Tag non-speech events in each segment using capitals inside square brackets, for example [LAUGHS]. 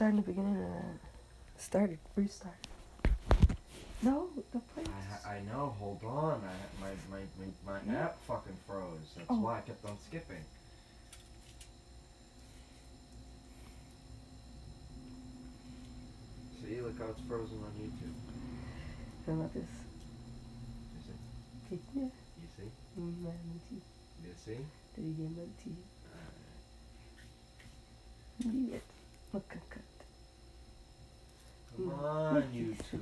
starting the beginning of that. Started. Restart. No, the place. I, I know. Hold on. I, my my my, my yeah. app fucking froze. That's oh. why I kept on skipping. See, look how it's frozen on YouTube. How about this? You see? Yeah. You see? Mm, tea. You see? Did you get my tea? on YouTube.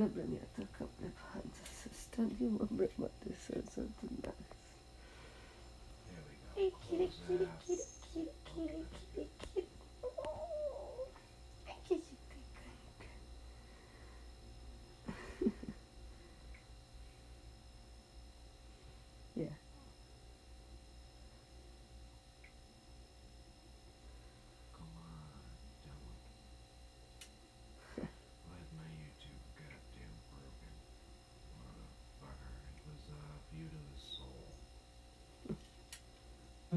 Möbeln ja da kommt eine Hand. Das ist dann die Möbel, was das ist und die Nacht. Hey, kitty, kitty, kitty, kitty, kitty, kitty.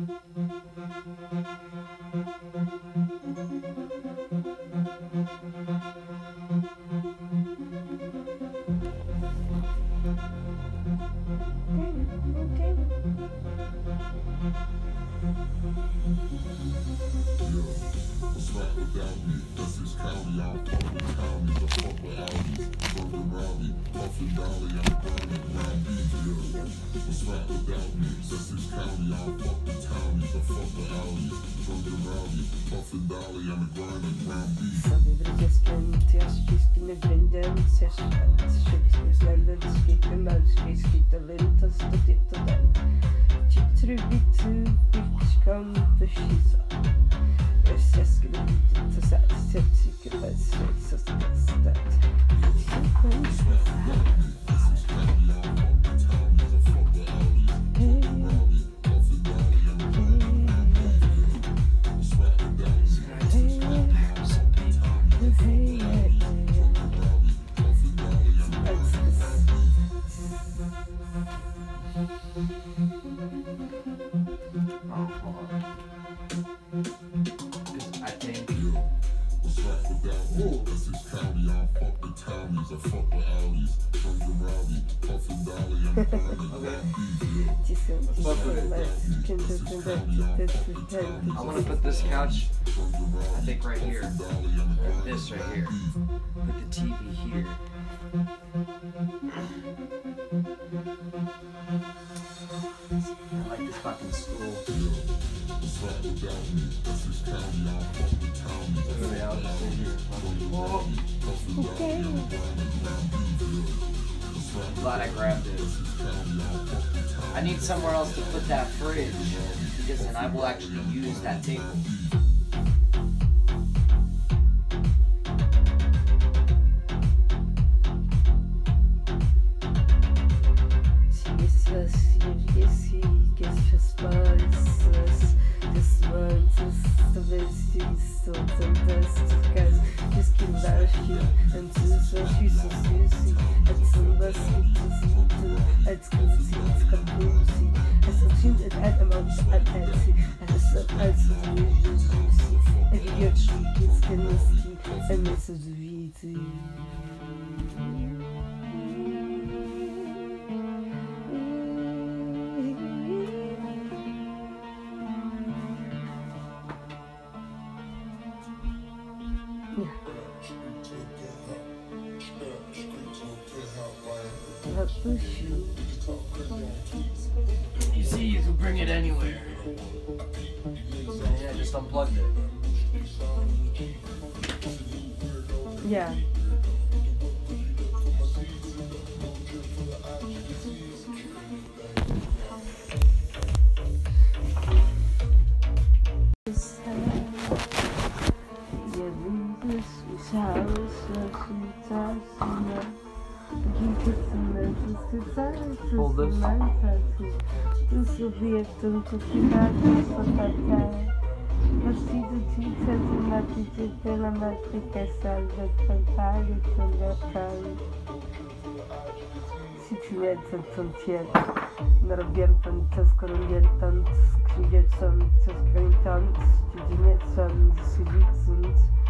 What's without me? County. I don't fuck somewhere else to put that fridge because then I will actually use that table. all this? This will be a total finale for Tatiana. Vestido de matemática pela multiplicação da cantada pela cara. Se tiver tanto teatro, narobiam tanto, escolhiam tanto, escreviam tanto, escreviam tanto, estudiam tanto, estudiam tanto,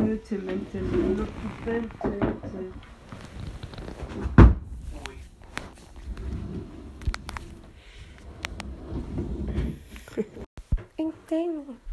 ultimente. Entendo.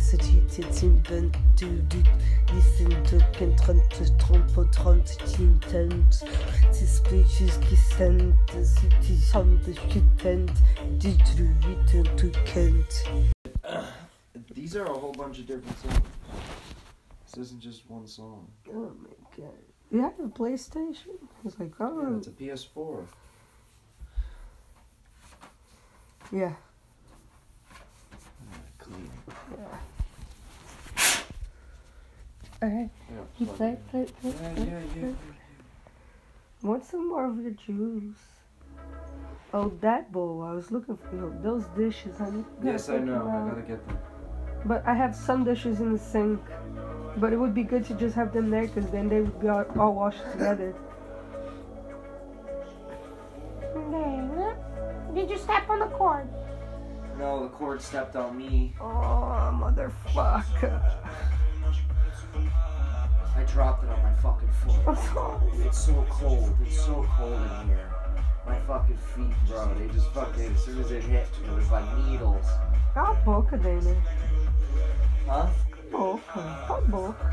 Is het iets in bent, du doet, is in de kentrant, trompe, trant, tintent. Ces speeches qui sent, die handen getent, die druiden toekent. These are a whole bunch of different songs. This isn't just one song. Oh my god. You have a PlayStation? I was like, Yeah, oh. it's a PS4. Yeah. Ah, clean. Alright. Yeah, You plug play, play, play, Yeah, play, yeah, yeah. play. Want some more of your juice? Oh, that bowl. I was looking for you. Those dishes, honey. Yes, I know. I gotta get them. But I have some dishes in the sink. But it would be good to just have them there because then they would be all, all washed together. Did you step on the cord? No, the cord stepped on me. Oh, motherfucker. I dropped it on my fucking foot. It's so cold. It's so cold in here. My fucking feet, bro. They just fucking, as soon as it hit, it was like needles. Cala a boca, Dana. Huh? Boca. Cala a boca.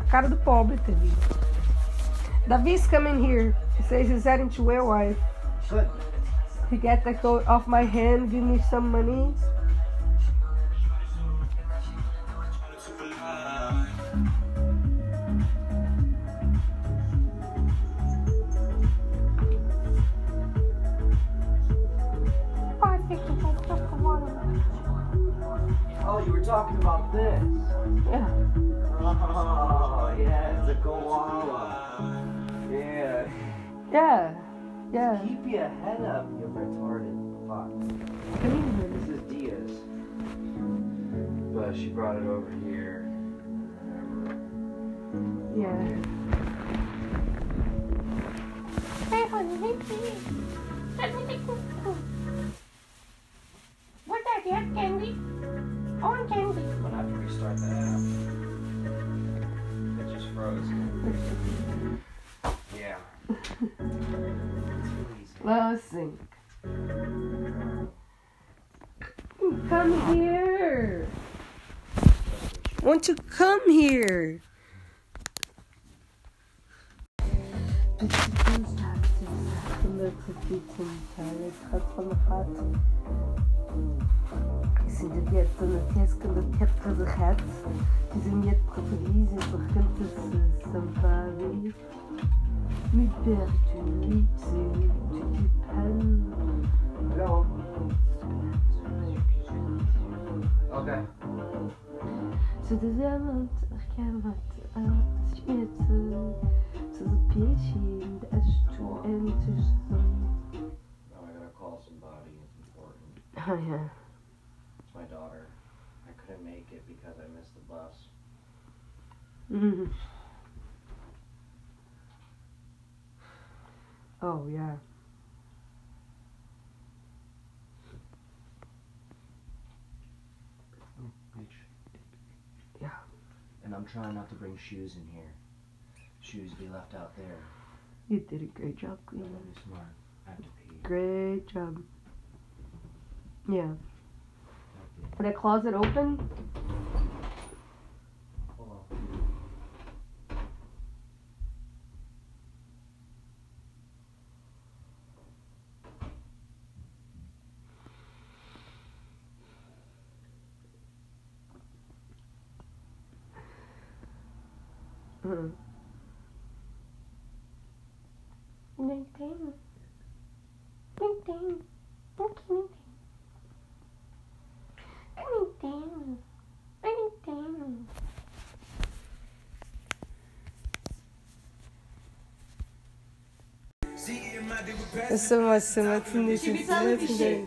A cara do pobre, Davi. Davi's coming here. He says he's heading to where wife. Good. He get that coat off my hand, give me some money. fixing to drink the water. Oh, you were talking about this. Yeah. Oh, yeah, it's a koala. Yeah. Yeah. Yeah. Keep your head up, you retarded fuck. Come here. This is Diaz. But she brought it over here. Yeah. Hey, honey, hey, baby. Let me take you. What's that? Yes, candy? Orange candy. I'm gonna have to restart the app. It just froze. Yeah. It's really easy. Low sync. Come here. Won't you come here? Sind die jetzt so eine Teska da Kepka de Hat? Die sind jetzt verwiesen, so könnte es Safari. Mit Bertu, tu tu pen. Hello. Okay. Så det är något, jag kan vara att smeta så det piesin, det är så en tusen. Now I gotta call somebody. It's important. Ja, ja. It's my daughter. I couldn't make it because I missed the bus. Mm. Oh, yeah. Bitch. Yeah. And I'm trying not to bring shoes in here. Shoes be left out there. You did a great job, I Queen. love smart. I have to pee. Great job. Yeah. Thank you. That closet open? Mm. Sama sanatın nesine filmleri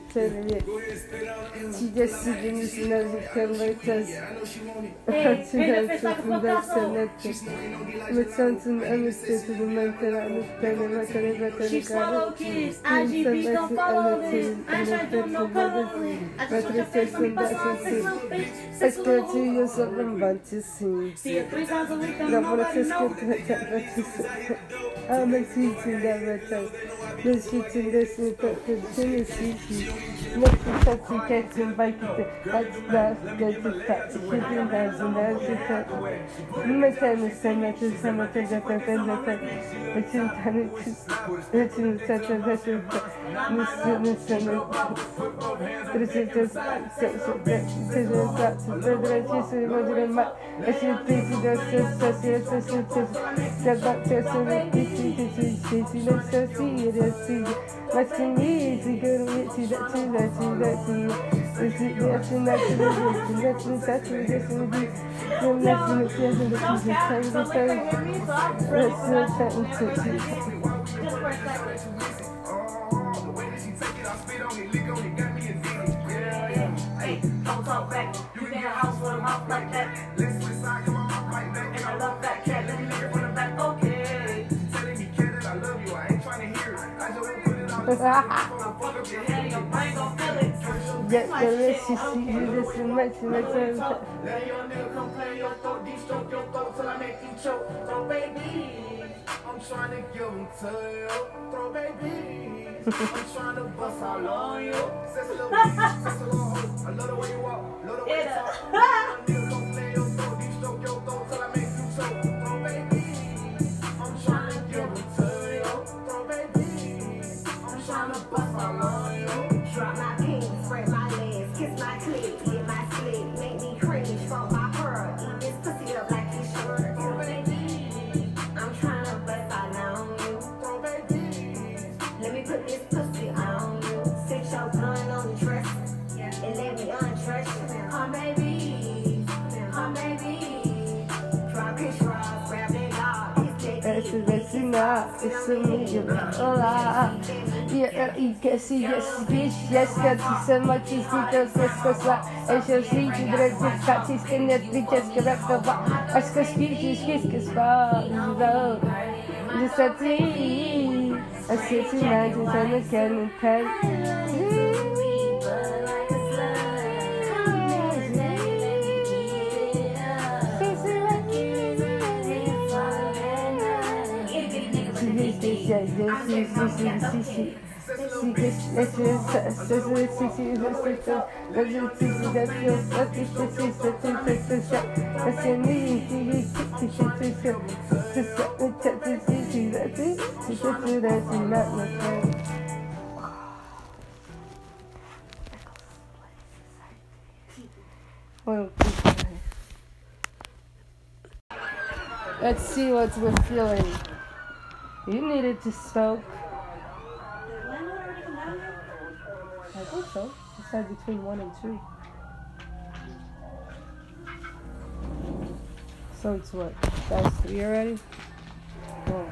Çiğdesi denizine zıkkırlayacağız Açıdan sırtında sanatı Metsantın anıstı Mentera anıstı Mentera Mentera Swallow kids, IG bitch, don't follow this. I ain't tryna do no coloring. I just want your face when you bust off this little bitch. Six little Escreti yasabım bantısı See her three times a week, don't La nobody polizia know. schietta Ama siti da vata Da siti da sita Da sini siti Na sita sita Sin bakite Hatta da sita Siti da sita sita Mesela sanatı sanatı da da da da Bütün tane Bütün sanatı da sita Nısını sanatı Trisita Sita Sita Sita Sita Sita Esse piso da sensação, essa sensação, da batida, esse piso, esse sensação, esse mas que me seguro, esse And gon' feel it. Ya, ya ves, [LAUGHS] si, si, esse mais, esse mais, Let your nigga come play your throat, deep stroke your throat till I make you choke. Throw baby. I'm trying to give him to you. Throw baby. I'm trying to bust all on yes, cause la, and she'll see to the red cat, she's in that we just correct the ba, as cause speech is kiss, cause ba, no, just a tea, a city mountains and a cannon pen. Let's see what we're feeling. You needed to smoke. So. Decide between one and two. So it's what? That's three already? Oh.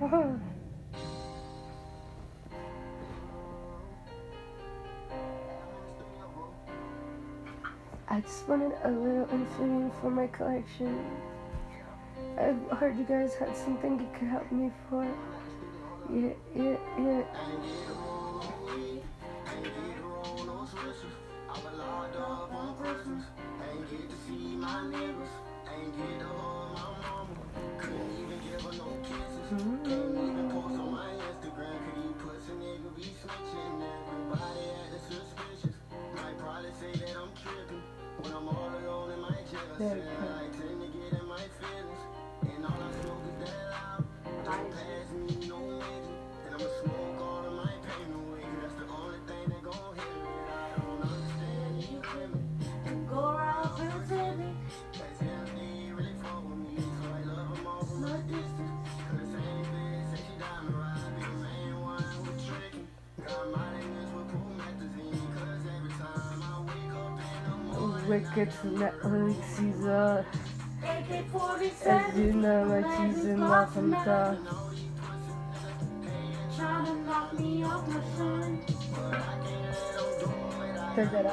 [LAUGHS] I just wanted a little infinity for my collection. I heard you guys had something you could help me for. Yeah, yeah, yeah. There you go. Wicked Netflix Caesar. Know, my cheese and off from the Check that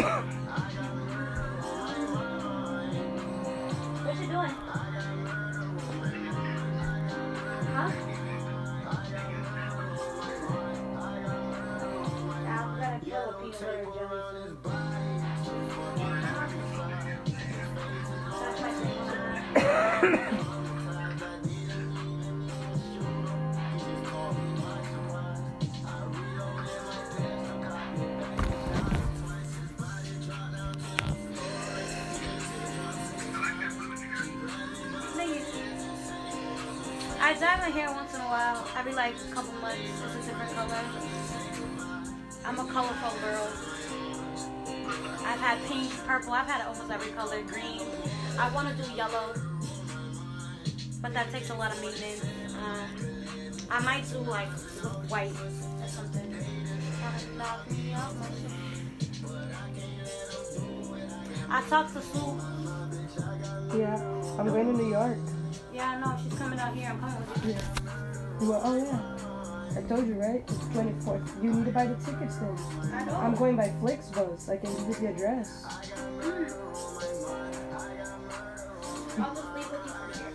out. I've had almost every color. Green. I want to do yellow, but that takes a lot of maintenance. Uh, I might do like white or something. Knock me out my shit. I talked to Sue. Yeah, I'm going to New York. Yeah, I know. She's coming out here. I'm coming with you. Yeah. Well, oh yeah. I told you, right? It's 24th. You need to buy the tickets then. I know. I'm going by Flixbus. I can give you the address. I'll just leave with you for here.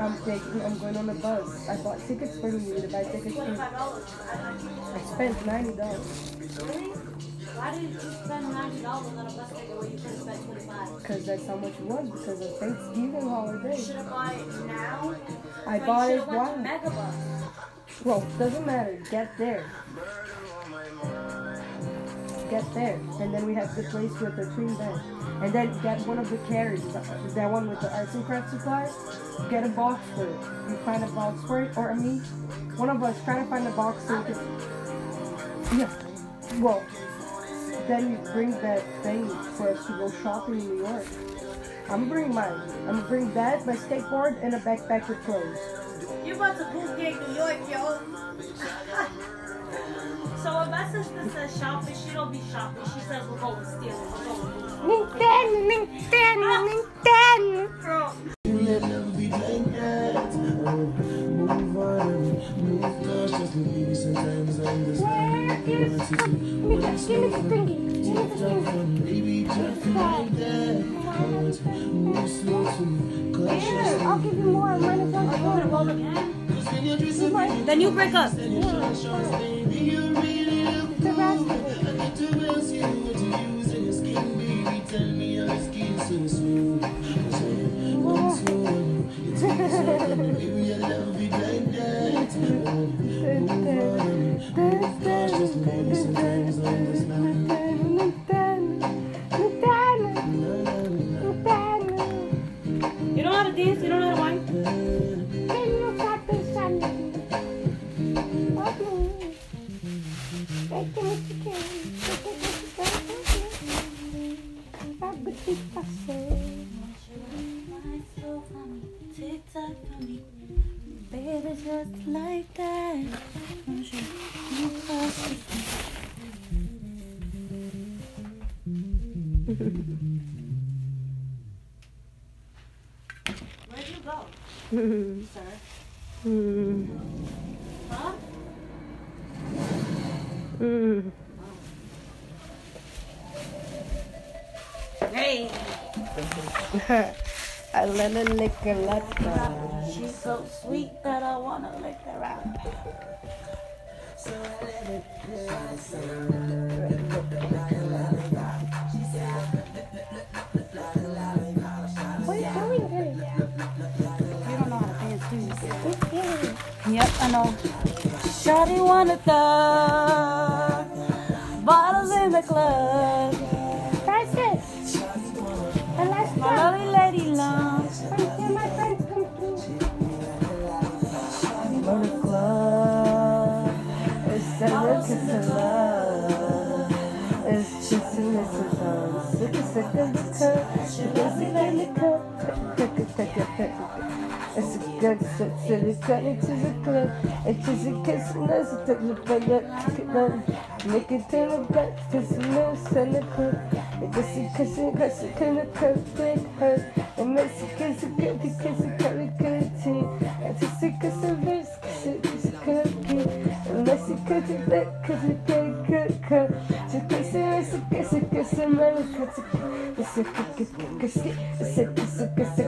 I'm taking. I'm going on the bus. I bought tickets for you. You need to buy tickets for dollars. I spent ninety dollars Really? Why did you spend ninety dollars on a bus ticket when you could have spent twenty-five? because that's how much it was because of Thanksgiving holiday. You should have bought it now. I bought it went. Megabus. Well, doesn't matter. Get there. Get there, and then we have the place with the twin bed, and then get one of the carriers, the- uh, that one with the arts and crafts supply. Get a box for it. You find a box for it, or me, one of us try to find a box so can. Yeah. Well, then you bring that thing for us to go shopping in New York. I'm bringing mine. I'm gonna bring that, my skateboard, and a backpack with clothes. You about to bootleg New York, yo. [LAUGHS] so if my sister says shopping, she don't be shopping. She says we're going stealing. We're going. Nintendo, Nintendo, ah. Nintendo. Girl, when you break up. Good discussion. Baby, just like that. Where'd you go, sir? [LAUGHS] Hmm. A little liquor latte. she's so sweet that I wanna lick her out. What are you doing? You don't know how to dance, do you? Yep, I know. Shawty wanna thug. Bottles in the club. Lolly lady long. Motor club. It's a look at the love. It's just a little love. Sick a sick of the cup. It's a Silikanı çizikler, çizik kesinler, tıklıklar, tıklıklar. Nikitini ben kesinler, silikon. Nikisi kesin kesin kesin kesin her. Emesi kesin kesin kesin kesin kesin. Etisi kesin vers kesin kesin kesin. Emesi kesin kesin kesin kesin kesin. Çekesi kesin kesin kesin kesin kesin. Kesin kesin kesin kesin kesin.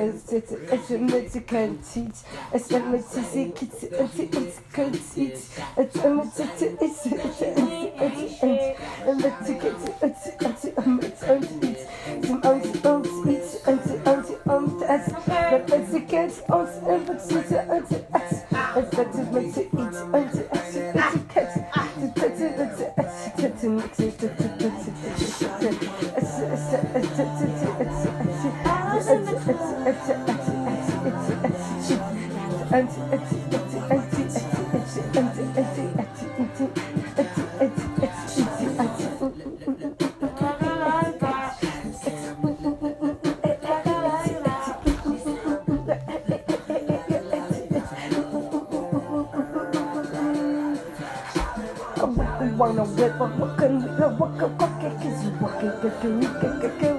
It's it's insignificant. It's insignificant. It's it's It's it's get a walking with a walk a walk a kiss walk a kiss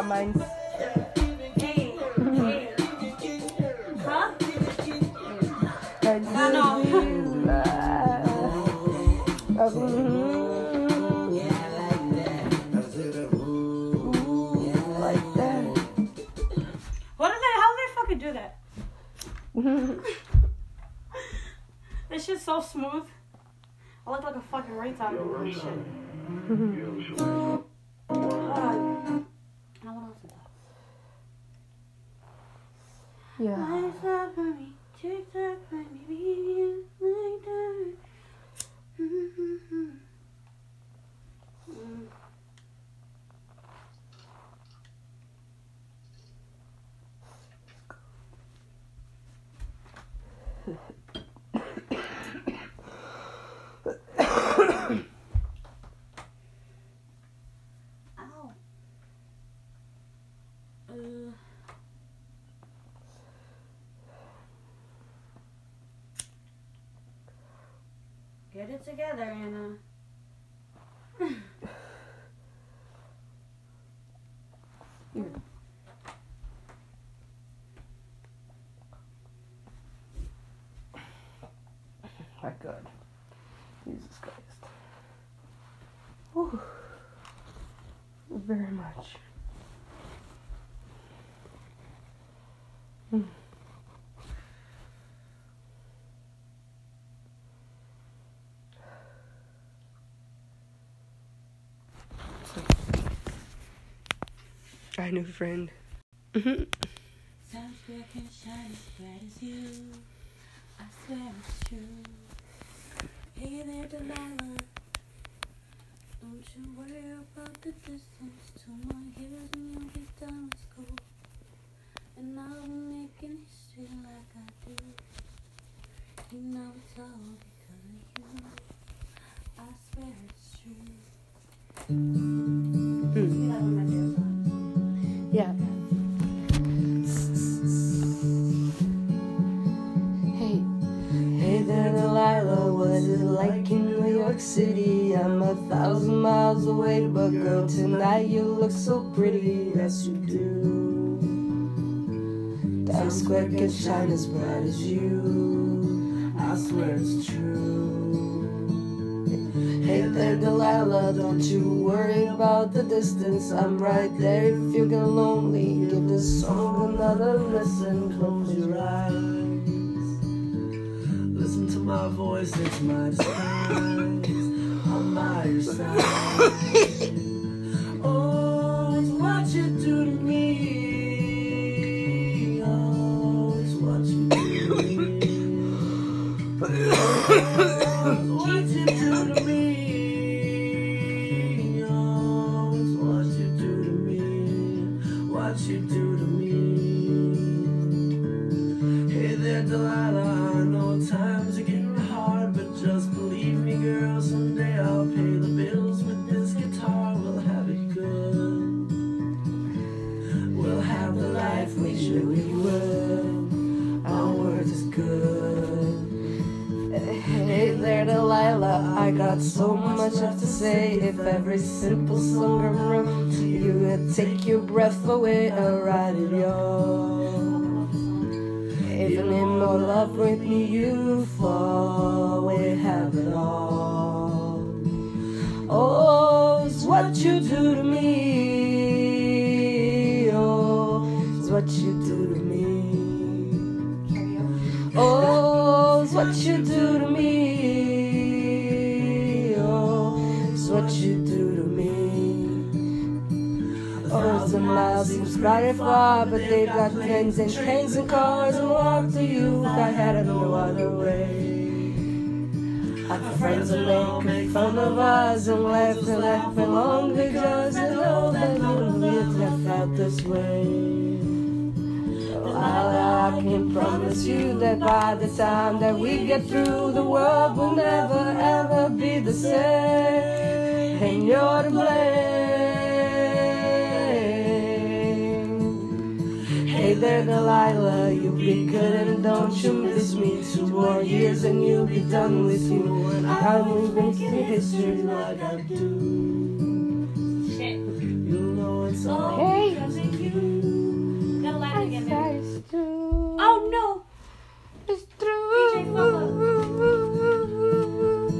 Mine's Hey, hey. Huh? I know. that. Like that. What did they? How did they fucking do that? This shit's so smooth. I look like a fucking retard doing this shit. Yeah. Eyes up on me, tick tock, let me be you like that. Mm-hmm. Mm. Ow. Uh. Get it together, Anna. My God. Jesus Christ. Whew. Very much. Mm. Our new friend. Mhm. Sounds good, can shine as bright as you. I swear it's true. Hey there, Delilah. Don't you worry about the distance. Two more years and you'll done with school. And I'll be making history like I do. You know it's all because of you. I swear it's true. Mm. City? I'm a thousand miles away, but girl, tonight you look so pretty. Yes, you do. Times Square can shine as bright as you. I swear it's true. Hey there, Delilah, don't you worry about the distance. I'm right there if you get lonely. Give this song another listen. Close your eyes. Listen to my voice, it's my disguise. What you do to me. What you do to me. What you do to me. What you do to me. Hey there, Delilah. So much left to say. If every simple song around you would take your breath away, I'll write it yours. Even in more love with me, you fall. We have it all. Oh, it's what you do to me. Oh, it's what you do to me. Oh, it's what you do to me. Miles seems very far, but they've got planes and trains and cars and walk to you. I had no other way. Our friends will make fun of us and laugh and laugh along because they know that we have felt this way. Oh, I, can't promise you that by the time that we get through, the world will never ever be the same. And you're to blame. There, Delilah, you'll be good and don't you miss me. Two more years and you'll be done with you. I'm moving to history like I do. Shit. You know it's all. Hey. Gotta laugh again, baby. It's. Oh no. It's true.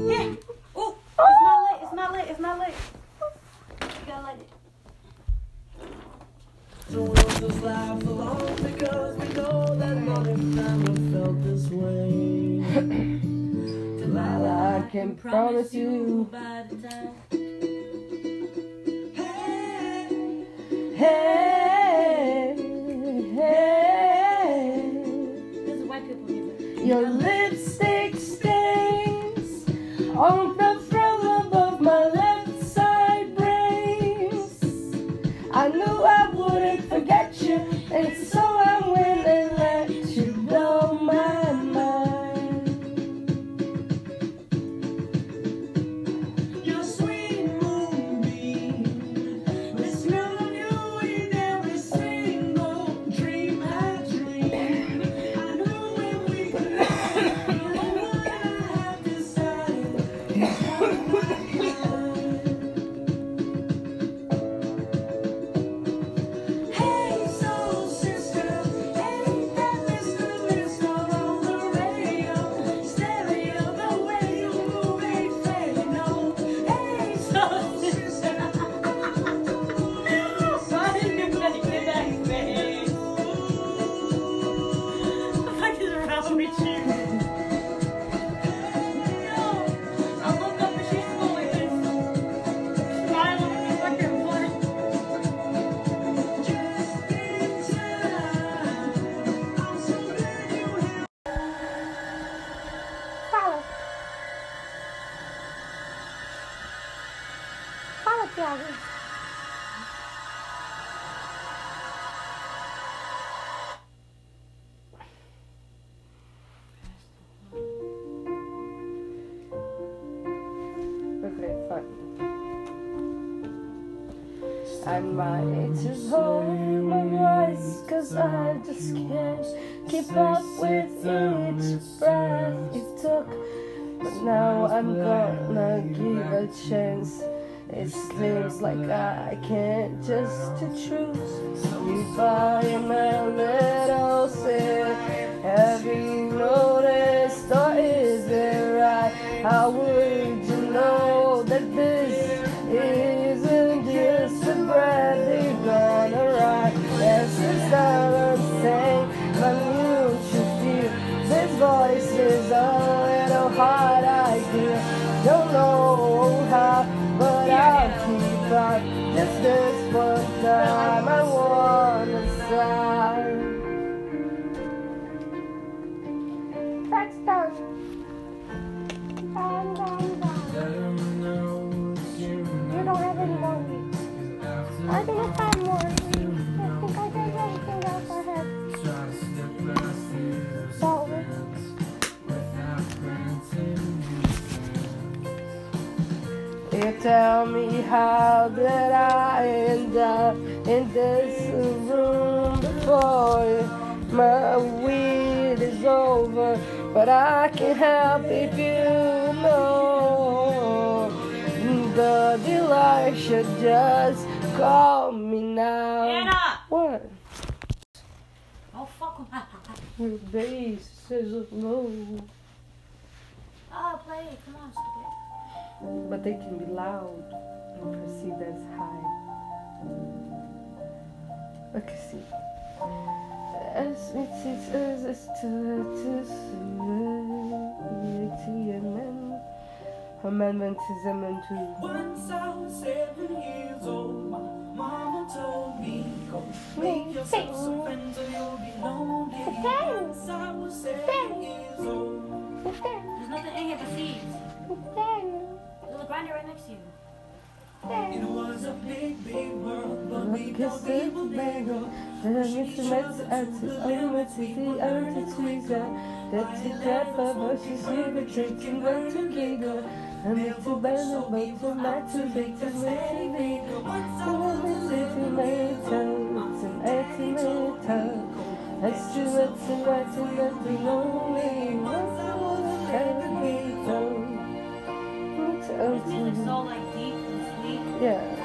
Yeah. Oh, it's not late. It's not lit. It's not lit. You gotta light it. So we'll just laugh along because we know that of them felt this way. Delilah, I can promise you. by the time. Hey, hey. This is white people music. Your I might just hold my voice Cause I just can't keep up with each breath you took. But now I'm gonna give a chance. It seems like I can't just to choose tell me how did I end up in this room before? My weed is over, but I can't help if you know. The delight should just call me now. Anna! What? Oh, fuck with my Your bass is low, Oh, play it. Come on. But they can be loud and perceived as high. Okay, see. As it is as to to Amendment is amendment to Once I was seven years old, my mama told me, go make yourself some friends or you'll be lonely. Once I was seven years old. There's nothing in here but seeds grinder right next to you. It was a big, big world, but we don't even bang up. Then we met at the limits, we out to squeeze out. That's the death of us, you see, we're drinking, we're together. And if we're better, wait for my two victims, maybe. So we'll the you later, it's an estimator. Let's do it, and that's what we know. the I was a navigator it's, so like deep and sweet. Yeah.